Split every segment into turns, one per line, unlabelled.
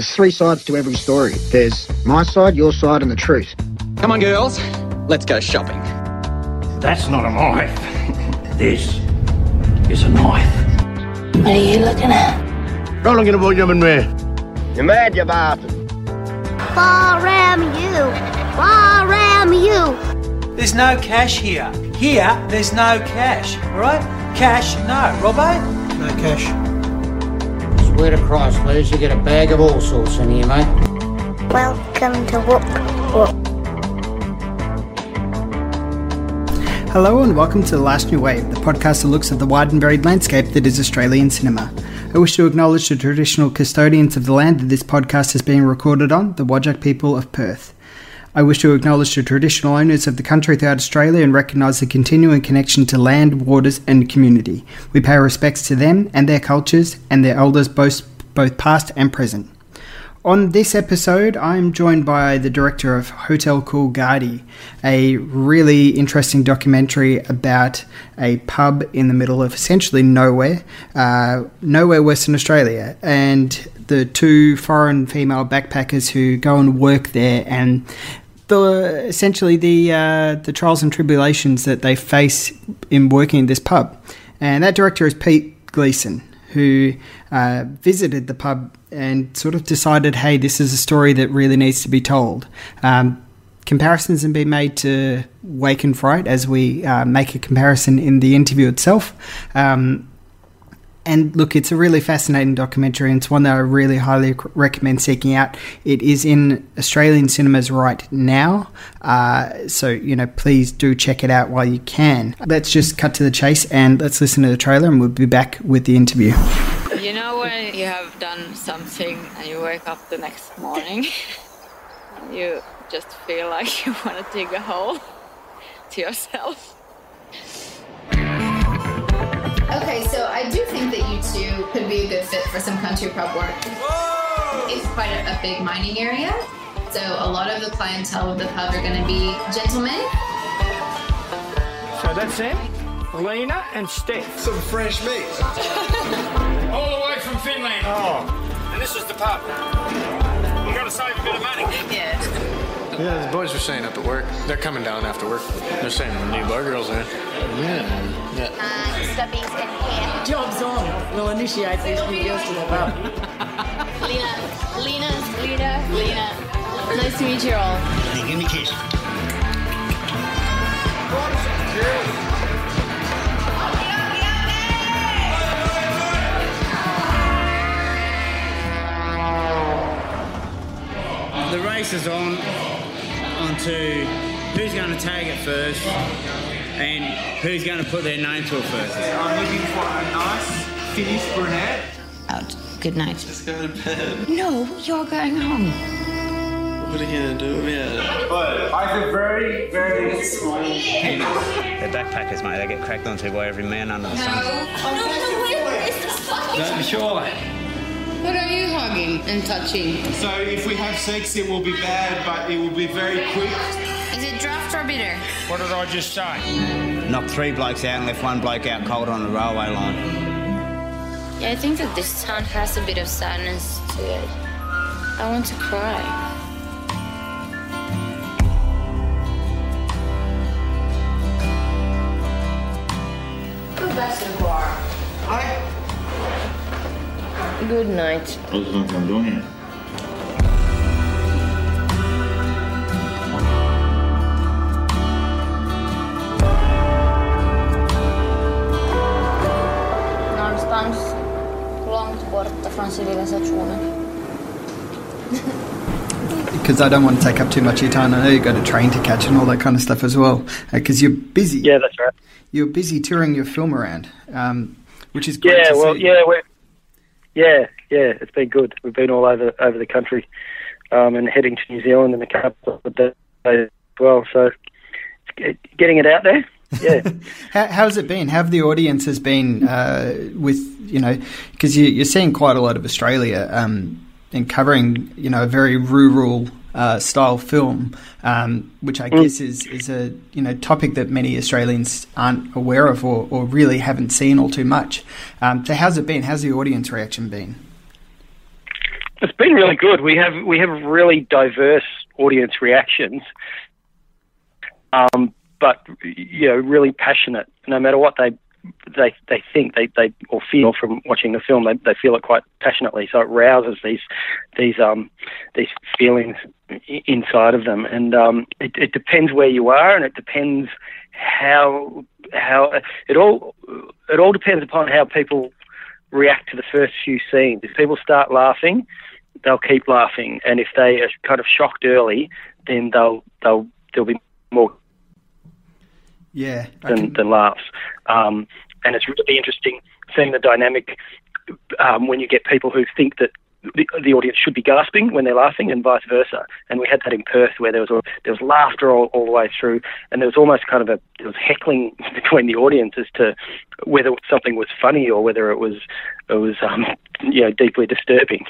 There's three sides to every story. There's my side, your side, and the truth.
Come on, girls. Let's go shopping.
That's not a knife. this is a knife.
What are you looking at?
I'm looking at what you've been there.
You're mad, you bastard.
Far am you. Far am you.
There's no cash here. Here, there's no cash. All right? Cash, no. Robbo? No cash.
Swear to Christ, Liz, you get a bag of all sorts in here, mate.
Welcome to Whoop Whoop.
Hello and welcome to The Last New Wave, the podcast that looks at the wide and varied landscape that is Australian cinema. I wish to acknowledge the traditional custodians of the land that this podcast is being recorded on, the Whadjuk people of Perth. I wish to acknowledge the traditional owners of the country throughout Australia and recognise the continuing connection to land, waters, and community. We pay respects to them and their cultures and their elders, both, both past and present. On this episode, I'm joined by the director of Hotel Coolgardie, a really interesting documentary about a pub in the middle of essentially nowhere, uh, nowhere Western Australia, and the two foreign female backpackers who go and work there and the essentially the uh, the trials and tribulations that they face in working in this pub. And that director is Pete Gleeson, who uh, visited the pub and sort of decided, hey, this is a story that really needs to be told. Um, comparisons have been made to Wake in Fright as we uh, make a comparison in the interview itself. Um, and look, it's a really fascinating documentary, and it's one that I really highly recommend seeking out. It is in Australian cinemas right now, uh, so you know, please do check it out while you can. Let's just cut to the chase and let's listen to the trailer, and we'll be back with the interview.
You know when you have done something and you wake up the next morning, you just feel like you want to dig a hole to yourself.
Okay, so I do think that you two could be a good fit for some country pub work. It's quite a, a big mining area, so a lot of the clientele of the pub are going to be gentlemen.
So that's it. Lena and Steph.
Some fresh meat.
All the way from Finland. Oh. And this is the pub. You got to save a bit of money.
Yeah.
Yeah, the boys were saying up at work. They're coming down after work. They're saying the new bar girls there. Yeah. Yeah.
Uh, Stubbies and hair.
Job's on. We'll initiate these new girls to the pub.
Lena, Lena, Lena, Lena. Nice to meet you all.
Give me a kiss. The race is on onto who's going to tag it first and who's going to put their name to it first.
I'm looking for a nice Finnish brunette.
Out. Good night.
Let's go to bed.
No, you're going home.
What are you gonna do about it?
But I have a very, very small penis.
They're backpackers, mate. They get cracked onto by every man under the sun.
Oh, no, no, wait, it's this fucking.
Don't be shy.
What are you hugging and touching?
So if we have sex, it will be bad, but it will be very quick.
Is it draft or bitter?
What did I just say?
Knocked three blokes out and left one bloke out cold on the railway line.
Yeah, I think that this town has a bit of sadness to it. I want to cry.
Go back to the bar.
Good night.
That's what I'm doing here.
Borta från civilisationen.
Because I don't want to take up too much of your time. I know you've got a train to catch and all that kind of stuff as well. Because you're busy.
Yeah, that's right.
You're busy touring your film around, um, which is great.
Yeah,
to
well,
see.
yeah, we're, yeah, yeah. It's been good. We've been all over over the country, um, and heading to New Zealand in a couple of days as well. So, getting it out there. Yeah.
How, how's it been? Have the audiences been uh, with you know? Because you, you're seeing quite a lot of Australia um, and covering you know a very rural uh, style film, um, which I
Mm.
guess is is a you know topic that many Australians aren't aware of or, or really haven't seen all too much. Um, so how's it been? How's the audience reaction been?
It's been really good. We have we have really diverse audience reactions, um, but you know, really passionate. No matter what they they they think they, they or feel from watching the film, they, they feel it quite passionately. So it rouses these these um these feelings inside of them, and um, it, it depends where you are, and it depends how how it all it all depends upon how people react to the first few scenes. If people start laughing, they'll keep laughing, and if they are kind of shocked early, then they'll they'll there'll be more
yeah
than,
can...
than laughs. Um, and it's really interesting seeing the dynamic um, when you get people who think that the, the, audience should be gasping when they're laughing, and vice versa. And we had that in Perth, where there was a, there was laughter all, all the way through, and there was almost kind of a there was heckling between the audience as to whether something was funny or whether it was it was um, you know deeply disturbing.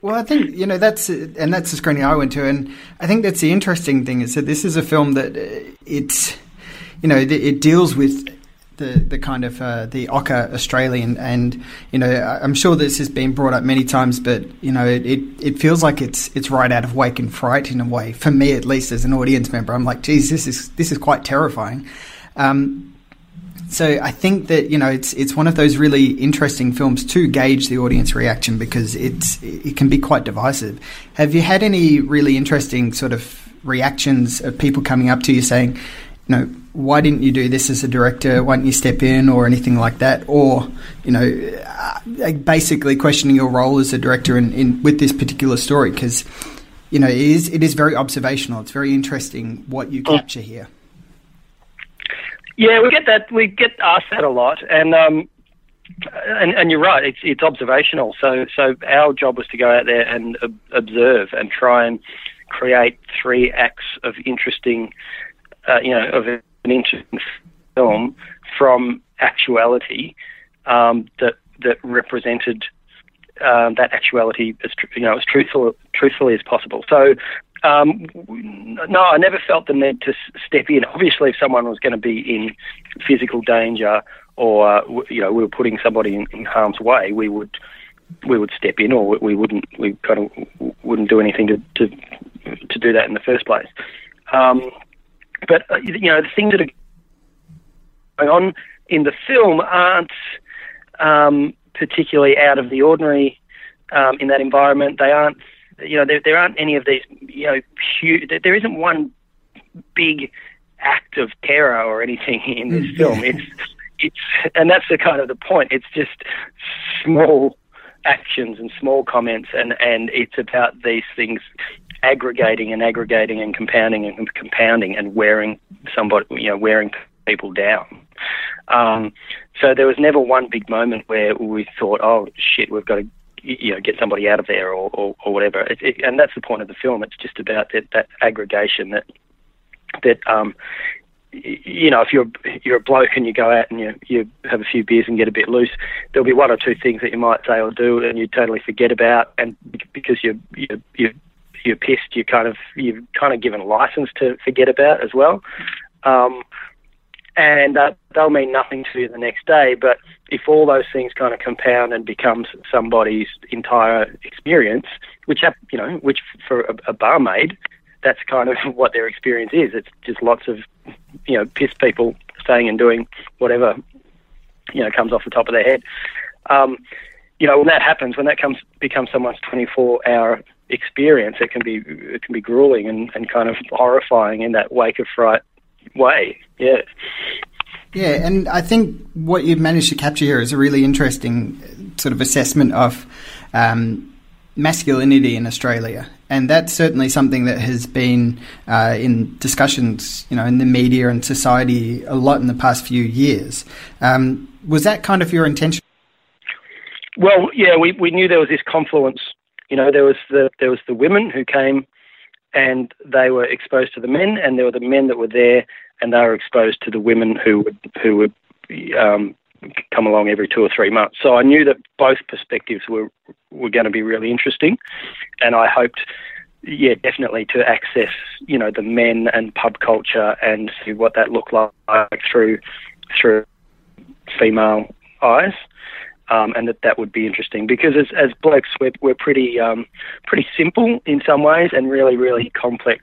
Well, I think you know that's and that's the screening I went to, and I think that's the interesting thing is that this is a film that uh, it's you know it deals with the the kind of uh, the ocker Australian, and you know I'm sure this has been brought up many times, but you know it, it, it feels like it's it's right out of Wake in Fright in a way. For me, at least, as an audience member, I'm like, geez, this is this is quite terrifying. Um, so I think that you know it's it's one of those really interesting films to gauge the audience reaction because it's it can be quite divisive. Have you had any really interesting sort of reactions of people coming up to you saying, you know, why didn't you do this as a director? Why didn't you step in or anything like that? Or, you know, uh, basically questioning your role as a director in, in with this particular story because, you know, it is, it is very observational. It's very interesting what you capture here.
Yeah, we get that. We get asked that a lot, and um, and, and you're right. It's it's observational. So so our job was to go out there and uh, observe and try and create three acts of interesting uh, you know, of an interesting film from actuality um, that that represented um, that actuality as you know as truthful truthfully as possible. So. Um, no, I never felt the need to step in. Obviously, if someone was going to be in physical danger, or you know, we were putting somebody in, in harm's way, we would we would step in, or we wouldn't. We kind of wouldn't do anything to to, to do that in the first place. Um, but uh, you know, the things that are going on in the film aren't um, particularly out of the ordinary um, in that environment. They aren't, you know, there, there aren't any of these, you know, huge, there isn't one big act of terror or anything in this film. It's, it's, and that's the kind of the point. It's just small actions and small comments, and and it's about these things aggregating and aggregating and compounding and compounding and wearing somebody, you know, wearing people down. Um, so there was never one big moment where we thought, oh shit, we've got to you know get somebody out of there or or, or whatever. It, it, and that's the point of the film. It's just about that, that aggregation that that um, you know, if you're you're a bloke and you go out and you you have a few beers and get a bit loose, there'll be one or two things that you might say or do, and you totally forget about, and because you're you're, you you're pissed, you kind of you've kind of given license to forget about as well. Um, and uh, they'll mean nothing to you the next day. But if all those things kind of compound and becomes somebody's entire experience, which you know, which for a, a barmaid, that's kind of what their experience is. It's just lots of, you know, pissed people staying and doing whatever, you know, comes off the top of their head. Um, you know, when that happens, when that comes becomes someone's 24 hour experience, it can be it can be grueling and, and kind of horrifying in that Wake in Fright way. Yeah.
Yeah, and I think what you've managed to capture here is a really interesting sort of assessment of um, masculinity in Australia, and that's certainly something that has been uh, in discussions, you know, in the media and society a lot in the past few years. Um, was that kind of your intention?
Well, yeah, we, we knew there was this confluence you know, there was the there was the women who came and they were exposed to the men, and there were the men that were there and they were exposed to the women who would who would um, come along every two or three months. So I knew that both perspectives were were going to be really interesting, and I hoped, yeah, definitely to access you know the men and pub culture and see what that looked like through through female eyes. Um, and that that would be interesting because as as blokes we're we're pretty um, pretty simple in some ways and really really complex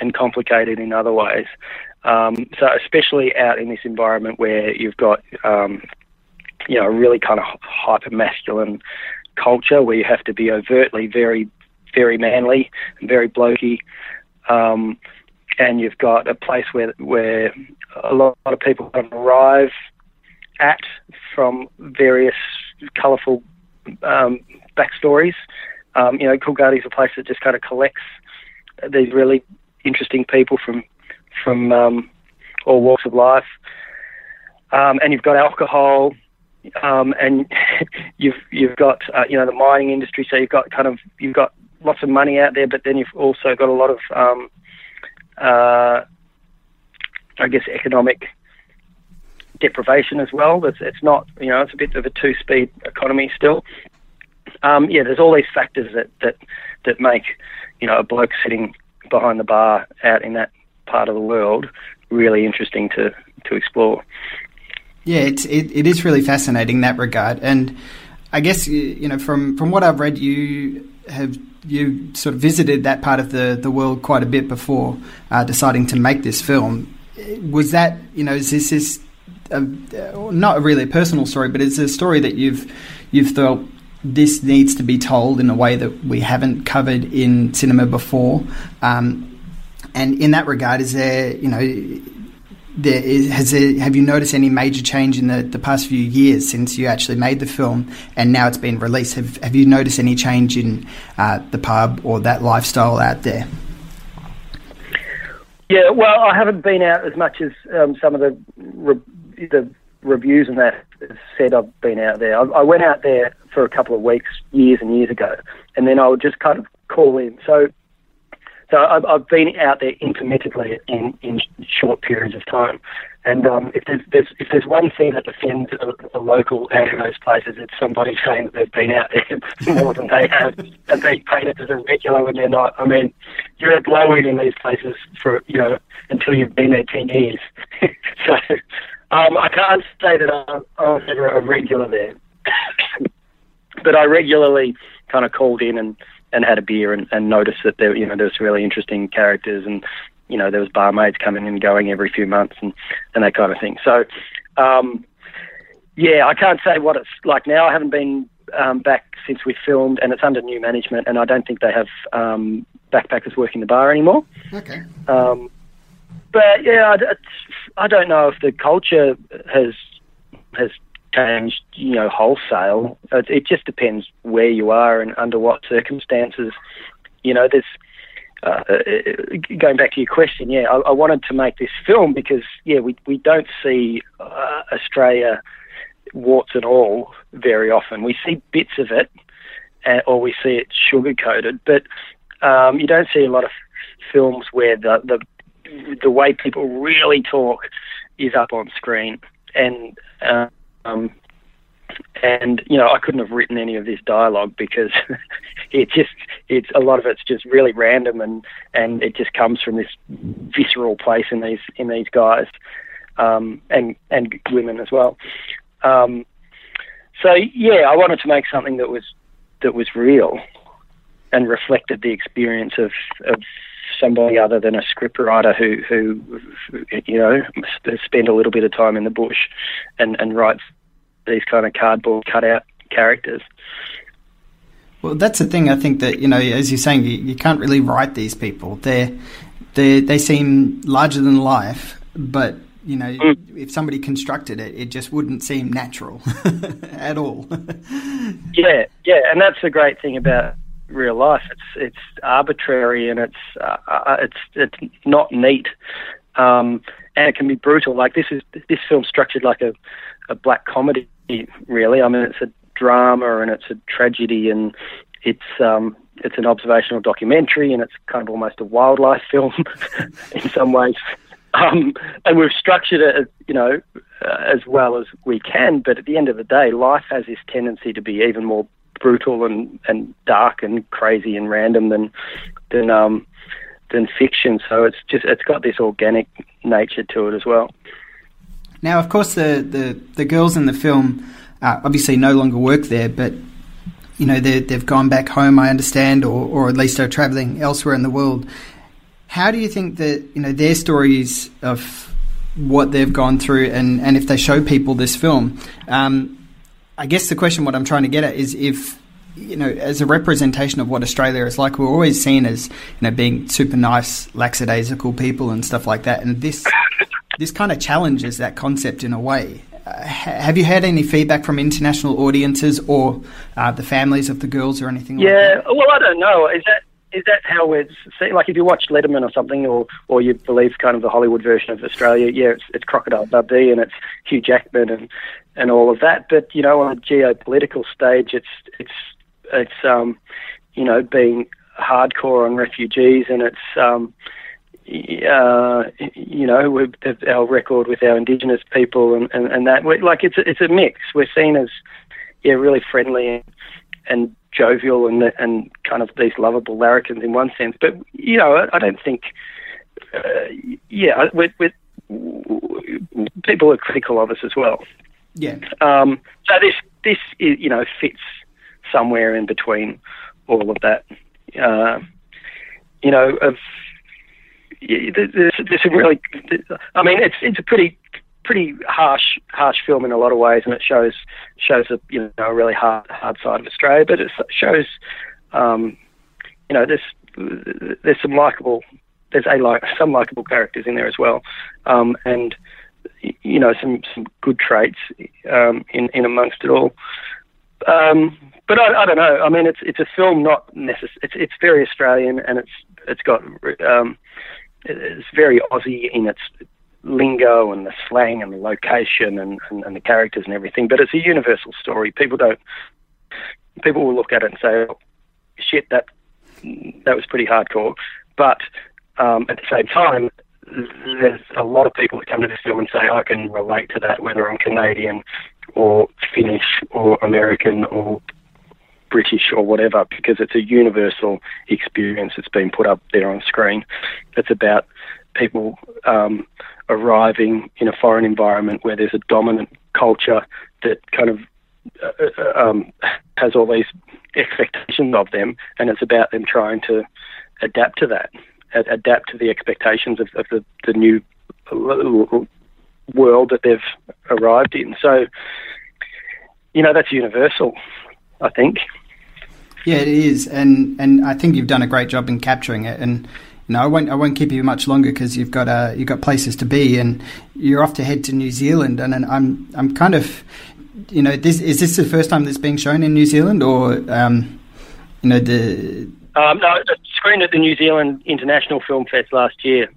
and complicated in other ways. Um, so especially out in this environment where you've got um, you know a really kind of hyper masculine culture where you have to be overtly very very manly and very blokey. Um, and you've got a place where where a lot, of people arrive at from various colourful um, backstories. Um, you know, Coolgardie is a place that just kind of collects these really interesting people from from um, all walks of life. Um, and you've got alcohol, um, and you've you've got uh, you know the mining industry. So you've got kind of you've got lots of money out there, but then you've also got a lot of um, uh, I guess economic deprivation as well. It's, it's not, you know, it's a bit of a two-speed economy still. Um, yeah, there's all these factors that, that that make, you know, a bloke sitting behind the bar out in that part of the world really interesting to to explore.
Yeah, it's it, it is really fascinating in that regard, and I guess you know from from what I've read, you have you sort of visited that part of the the world quite a bit before uh, deciding to make this film. Was that you know is this is a, not a really a personal story, but it's a story that you've you've thought this needs to be told in a way that we haven't covered in cinema before. Um, and in that regard, is there you know there is, has there, have you noticed any major change in the, the past few years since you actually made the film and now it's been released? Have, have you noticed any change in uh, the pub or that lifestyle out there?
Yeah, well, I haven't been out as much as um, some of the re- the reviews and that said I've been out there. I, I went out there for a couple of weeks years and years ago, and then I would just kind of call in. So, so I've, I've been out there intermittently in, in short periods of time. And um, if there's, there's if there's one thing that defends a, a local out of those places, it's somebody saying that they've been out there more than they have, and they paint it as a regular when they're not. I mean, you're at glowing in these places for you know until you've been there ten years. so um, I can't say that I'm, I'm a regular there, but I regularly kind of called in and, and had a beer and, and noticed that there you know there was really interesting characters and you know, there was barmaids coming and going every few months and, and that kind of thing. So, um, yeah, I can't say what it's like now. I haven't been um, back since we filmed, and it's under new management, and I don't think they have um, backpackers working the bar anymore.
Okay.
Um, but yeah, I, I don't know if the culture has has changed, you know, wholesale. It, it just depends where you are and under what circumstances. You know, there's uh, going back to your question, yeah, I, I, wanted to make this film because, yeah, we, we don't see uh, Australia warts and all very often. We see bits of it, uh, or we see it sugar coated, but um, you don't see a lot of films where the, the the way people really talk is up on screen, and um, and you know I couldn't have written any of this dialogue because it just it's a lot of it's just really random and and it just comes from this visceral place in these in these guys um, and and women as well. Um, so yeah, I wanted to make something that was that was real and reflected the experience of of somebody other than a scriptwriter who who you know spend a little bit of time in the bush and and writes these kind of cardboard cutout characters.
Well, that's the thing. I think that you know, as you're saying, you, you can't really write these people. They they they seem larger than life, but you know, mm. if somebody constructed it, it just wouldn't seem natural at all.
yeah, yeah, and that's the great thing about real life. It's it's arbitrary and it's uh, uh it's it's not neat, um, and it can be brutal. Like this is this film structured like a a black comedy really. I mean, it's a drama and it's a tragedy and it's um, it's an observational documentary and it's kind of almost a wildlife film in some ways. Um, and we've structured it, you know, uh, as well as we can. But at the end of the day, life has this tendency to be even more brutal and, and dark and crazy and random than than um, than fiction. So it's just it's got this organic nature to it as well.
Now, of course, the, the, the girls in the film uh, obviously no longer work there, but you know they've gone back home, I understand, or, or at least are travelling elsewhere in the world. How do you think that you know their stories of what they've gone through, and, and if they show people this film? Um, I guess the question, what I'm trying to get at, is if you know, as a representation of what Australia is like, we're always seen as you know being super nice, lackadaisical people and stuff like that, and this this kind of challenges that concept in a way. Uh, have you had any feedback from international audiences or uh, the families of the girls or anything? Like that?
Yeah,
like
well, I don't know. Is that is that how it's? Like, if you watch Letterman or something, or or you believe kind of the Hollywood version of Australia, yeah, it's, it's Crocodile Dundee and it's Hugh Jackman and and all of that. But you know, on a geopolitical stage, it's it's it's um, you know being hardcore on refugees, and it's um, uh, you know our record with our Indigenous people, and, and, and that We're, like it's a, it's a mix. We're seen as yeah really friendly and, and jovial and and kind of these lovable larrikins in one sense, but you know I, I don't think uh, yeah with with people are critical of us as well.
Yeah.
Um, so this this you know fits somewhere in between all of that. Uh, you know, of there's, there's some really. I mean, it's it's a pretty pretty harsh harsh film in a lot of ways, and it shows shows a you know a really hard hard side of Australia, but it shows um, you know there's there's some likable there's a like some likable characters in there as well, um, and you know some some good traits um, in in amongst it all. Um, but I, I, don't know. I mean, it's it's a film not necess- It's it's very Australian and it's it's got um, it's very Aussie in its lingo and the slang and the location and, and, and, the characters and everything. But it's a universal story. People don't. People will look at it and say, oh, "Shit, that that was pretty hardcore." But um, at the same time, there's a lot of people that come to this film and say, "I can relate to that, whether I'm Canadian or Finnish or American or British or whatever, because it's a universal experience that's been put up there on screen. It's about people um, arriving in a foreign environment where there's a dominant culture that kind of uh, uh um, has all these expectations of them, and it's about them trying to adapt to that, adapt to the expectations of, of the, the new world that they've arrived in. So, you know, that's universal, I think.
Yeah, it is, and and I think you've done a great job in capturing it. And know, I won't I won't keep you much longer because you've got uh, you've got places to be, and you're off to head to New Zealand. And, and I'm I'm kind of, you know, this is this the first time that's being shown in New Zealand, or um, you know the.
Um, no, it screened at the New Zealand International Film Fest last year.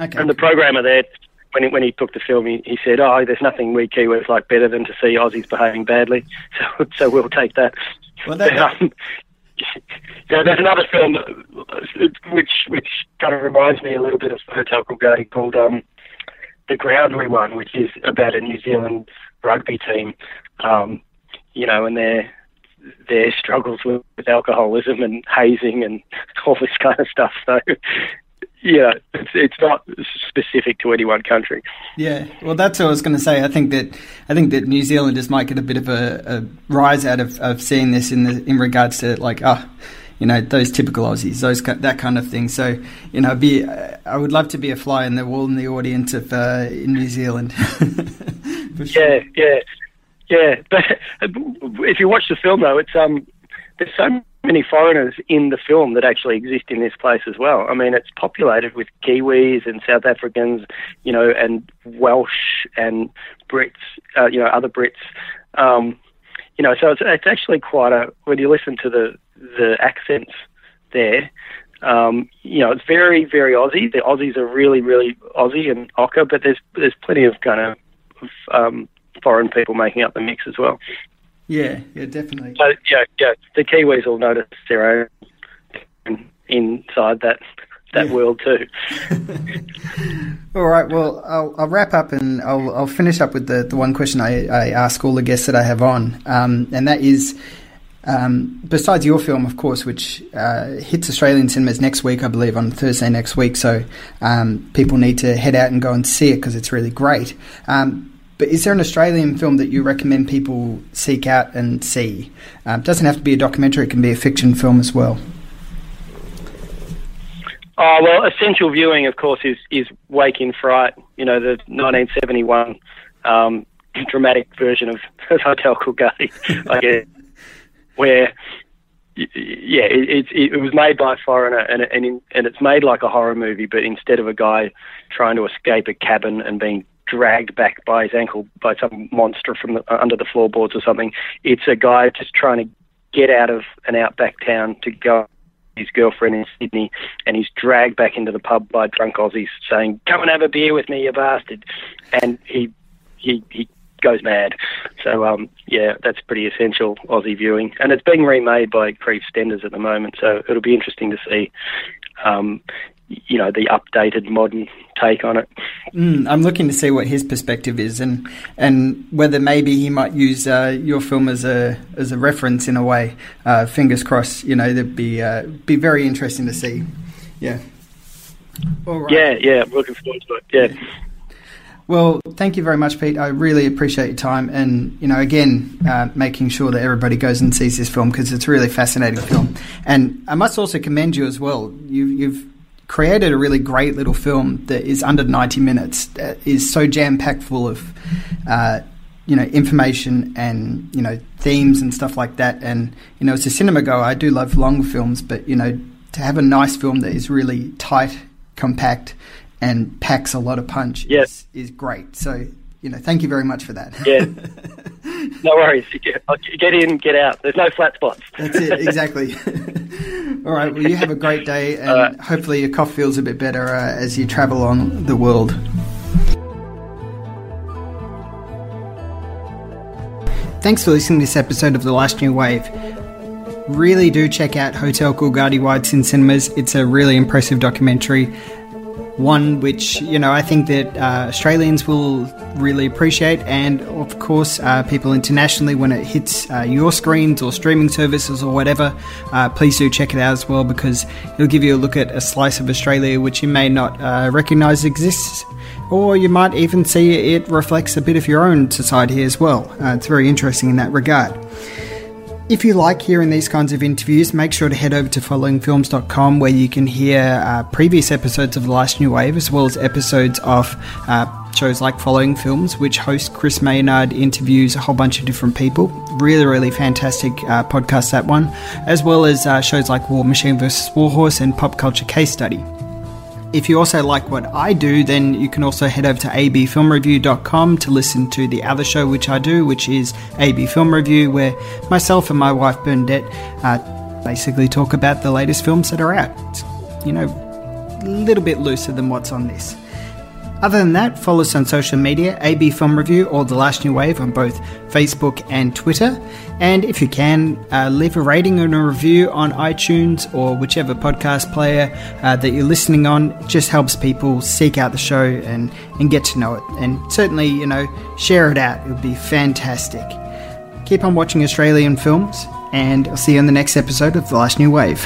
Okay.
And the programmer there when he, when he took the film, he, he said, "Oh, there's nothing we Kiwis like better than to see Aussies behaving badly, so so we'll take that."
Well, that,
um, yeah, there's another film which which kind of reminds me a little bit of Hotel Coolgardie called um, The Ground We Won, which is about a New Zealand rugby team, um, you know, and their their struggles with, with alcoholism and hazing and all this kind of stuff. So yeah, it's, it's not specific to any one country.
Yeah, well, that's what I was going to say. I think that I think that New Zealanders might get a bit of a, a rise out of, of seeing this in the in regards to like ah. Oh, you know those typical Aussies, those that kind of thing. So you know, be I would love to be a fly in the wall in the audience of uh, in New Zealand.
sure. Yeah, yeah, yeah. But if you watch the film, though, it's um, there's so many foreigners in the film that actually exist in this place as well. I mean, it's populated with Kiwis and South Africans, you know, and Welsh and Brits, uh, you know, other Brits. Um, you know, so it's, it's actually quite a when you listen to the the accents there. Um, you know, it's very, very Aussie. The Aussies are really, really Aussie and Ocker, but there's there's plenty of kind of um, foreign people making up the mix as well.
Yeah, yeah, definitely.
So yeah, yeah, the Kiwis will notice their own inside that that yeah. world too.
all right. Well, I'll, I'll, wrap up and I'll, I'll finish up with the, the one question I, I ask all the guests that I have on, um, and that is. Um, besides your film, of course, which uh, hits Australian cinemas next week, I believe, on Thursday next week, so um, people need to head out and go and see it because it's really great. Um, But is there an Australian film that you recommend people seek out and see? Um, doesn't have to be a documentary; it can be a fiction film as well.
Oh well, essential viewing, of course, is is Wake in Fright. You know, the 1971 um, dramatic version of Hotel Coolgardie, I guess, where yeah, it, it, it was made by a foreigner, and and, in, and it's made like a horror movie, but instead of a guy trying to escape a cabin and being dragged back by his ankle by some monster from the, under the floorboards or something, it's a guy just trying to get out of an outback town to go his girlfriend in Sydney, and he's dragged back into the pub by drunk Aussies saying, "Come and have a beer with me, you bastard," and he he he goes mad. So um, yeah, that's pretty essential Aussie viewing, and it's being remade by Kriv Stenders at the moment. So it'll be interesting to see, um, you know, the updated modern take on it.
Mm, I'm looking to see what his perspective is, and and whether maybe he might use uh, your film as a as a reference in a way. Uh, fingers crossed. You know, that'd be uh, be very interesting to see. Yeah.
All right. Yeah, yeah, I'm looking forward to it. Yeah.
Well, thank you very much, Pete. I really appreciate your time, and you know, again, uh, making sure that everybody goes and sees this film because it's a really fascinating film. And I must also commend you as well. You, you've created a really great little film that is under 90 minutes, uh, is so jam packed full of, uh, you know, information and you know themes and stuff like that. And you know, as a cinema goer, I do love long films, but you know, to have a nice film that is really tight, compact and packs a lot of punch
yes.
is, is great. So, you know, thank you very much for that.
Yeah. no worries. Get in, get out. There's no flat spots.
That's it, exactly. All right. Well, you have a great day, and uh, hopefully your cough feels a bit better uh, as you travel on the world. Thanks for listening to this episode of The Last New Wave. Really do check out Hotel Coolgardie while it's in cinemas. It's a really impressive documentary one which you know I think that uh, Australians will really appreciate, and of course uh, people internationally when it hits uh, your screens or streaming services or whatever. Uh, please do check it out as well because it'll give you a look at a slice of Australia which you may not uh, recognise exists. Or you might even see it reflects a bit of your own society as well. Uh, it's very interesting in that regard. If you like hearing these kinds of interviews, make sure to head over to followingfilms.com where you can hear uh, previous episodes of The Last New Wave as well as episodes of uh, shows like Following Films, which host Chris Maynard interviews a whole bunch of different people. Really, really fantastic uh, podcast, that one, as well as uh, shows like War Machine vs. Warhorse and Pop Culture Case Study. If you also like what I do, then you can also head over to abfilmreview.com to listen to the other show which I do, which is AB Film Review, where myself and my wife Bernadette uh, basically talk about the latest films that are out. It's, you know, a little bit looser than what's on this. Other than that, follow us on social media, AB Film Review or The Last New Wave on both Facebook and Twitter. And if you can, uh, leave a rating and a review on iTunes or whichever podcast player uh, that you're listening on. It just helps people seek out the show and, and get to know it. And certainly, you know, share it out. It would be fantastic. Keep on watching Australian films, and I'll see you on the next episode of The Last New Wave.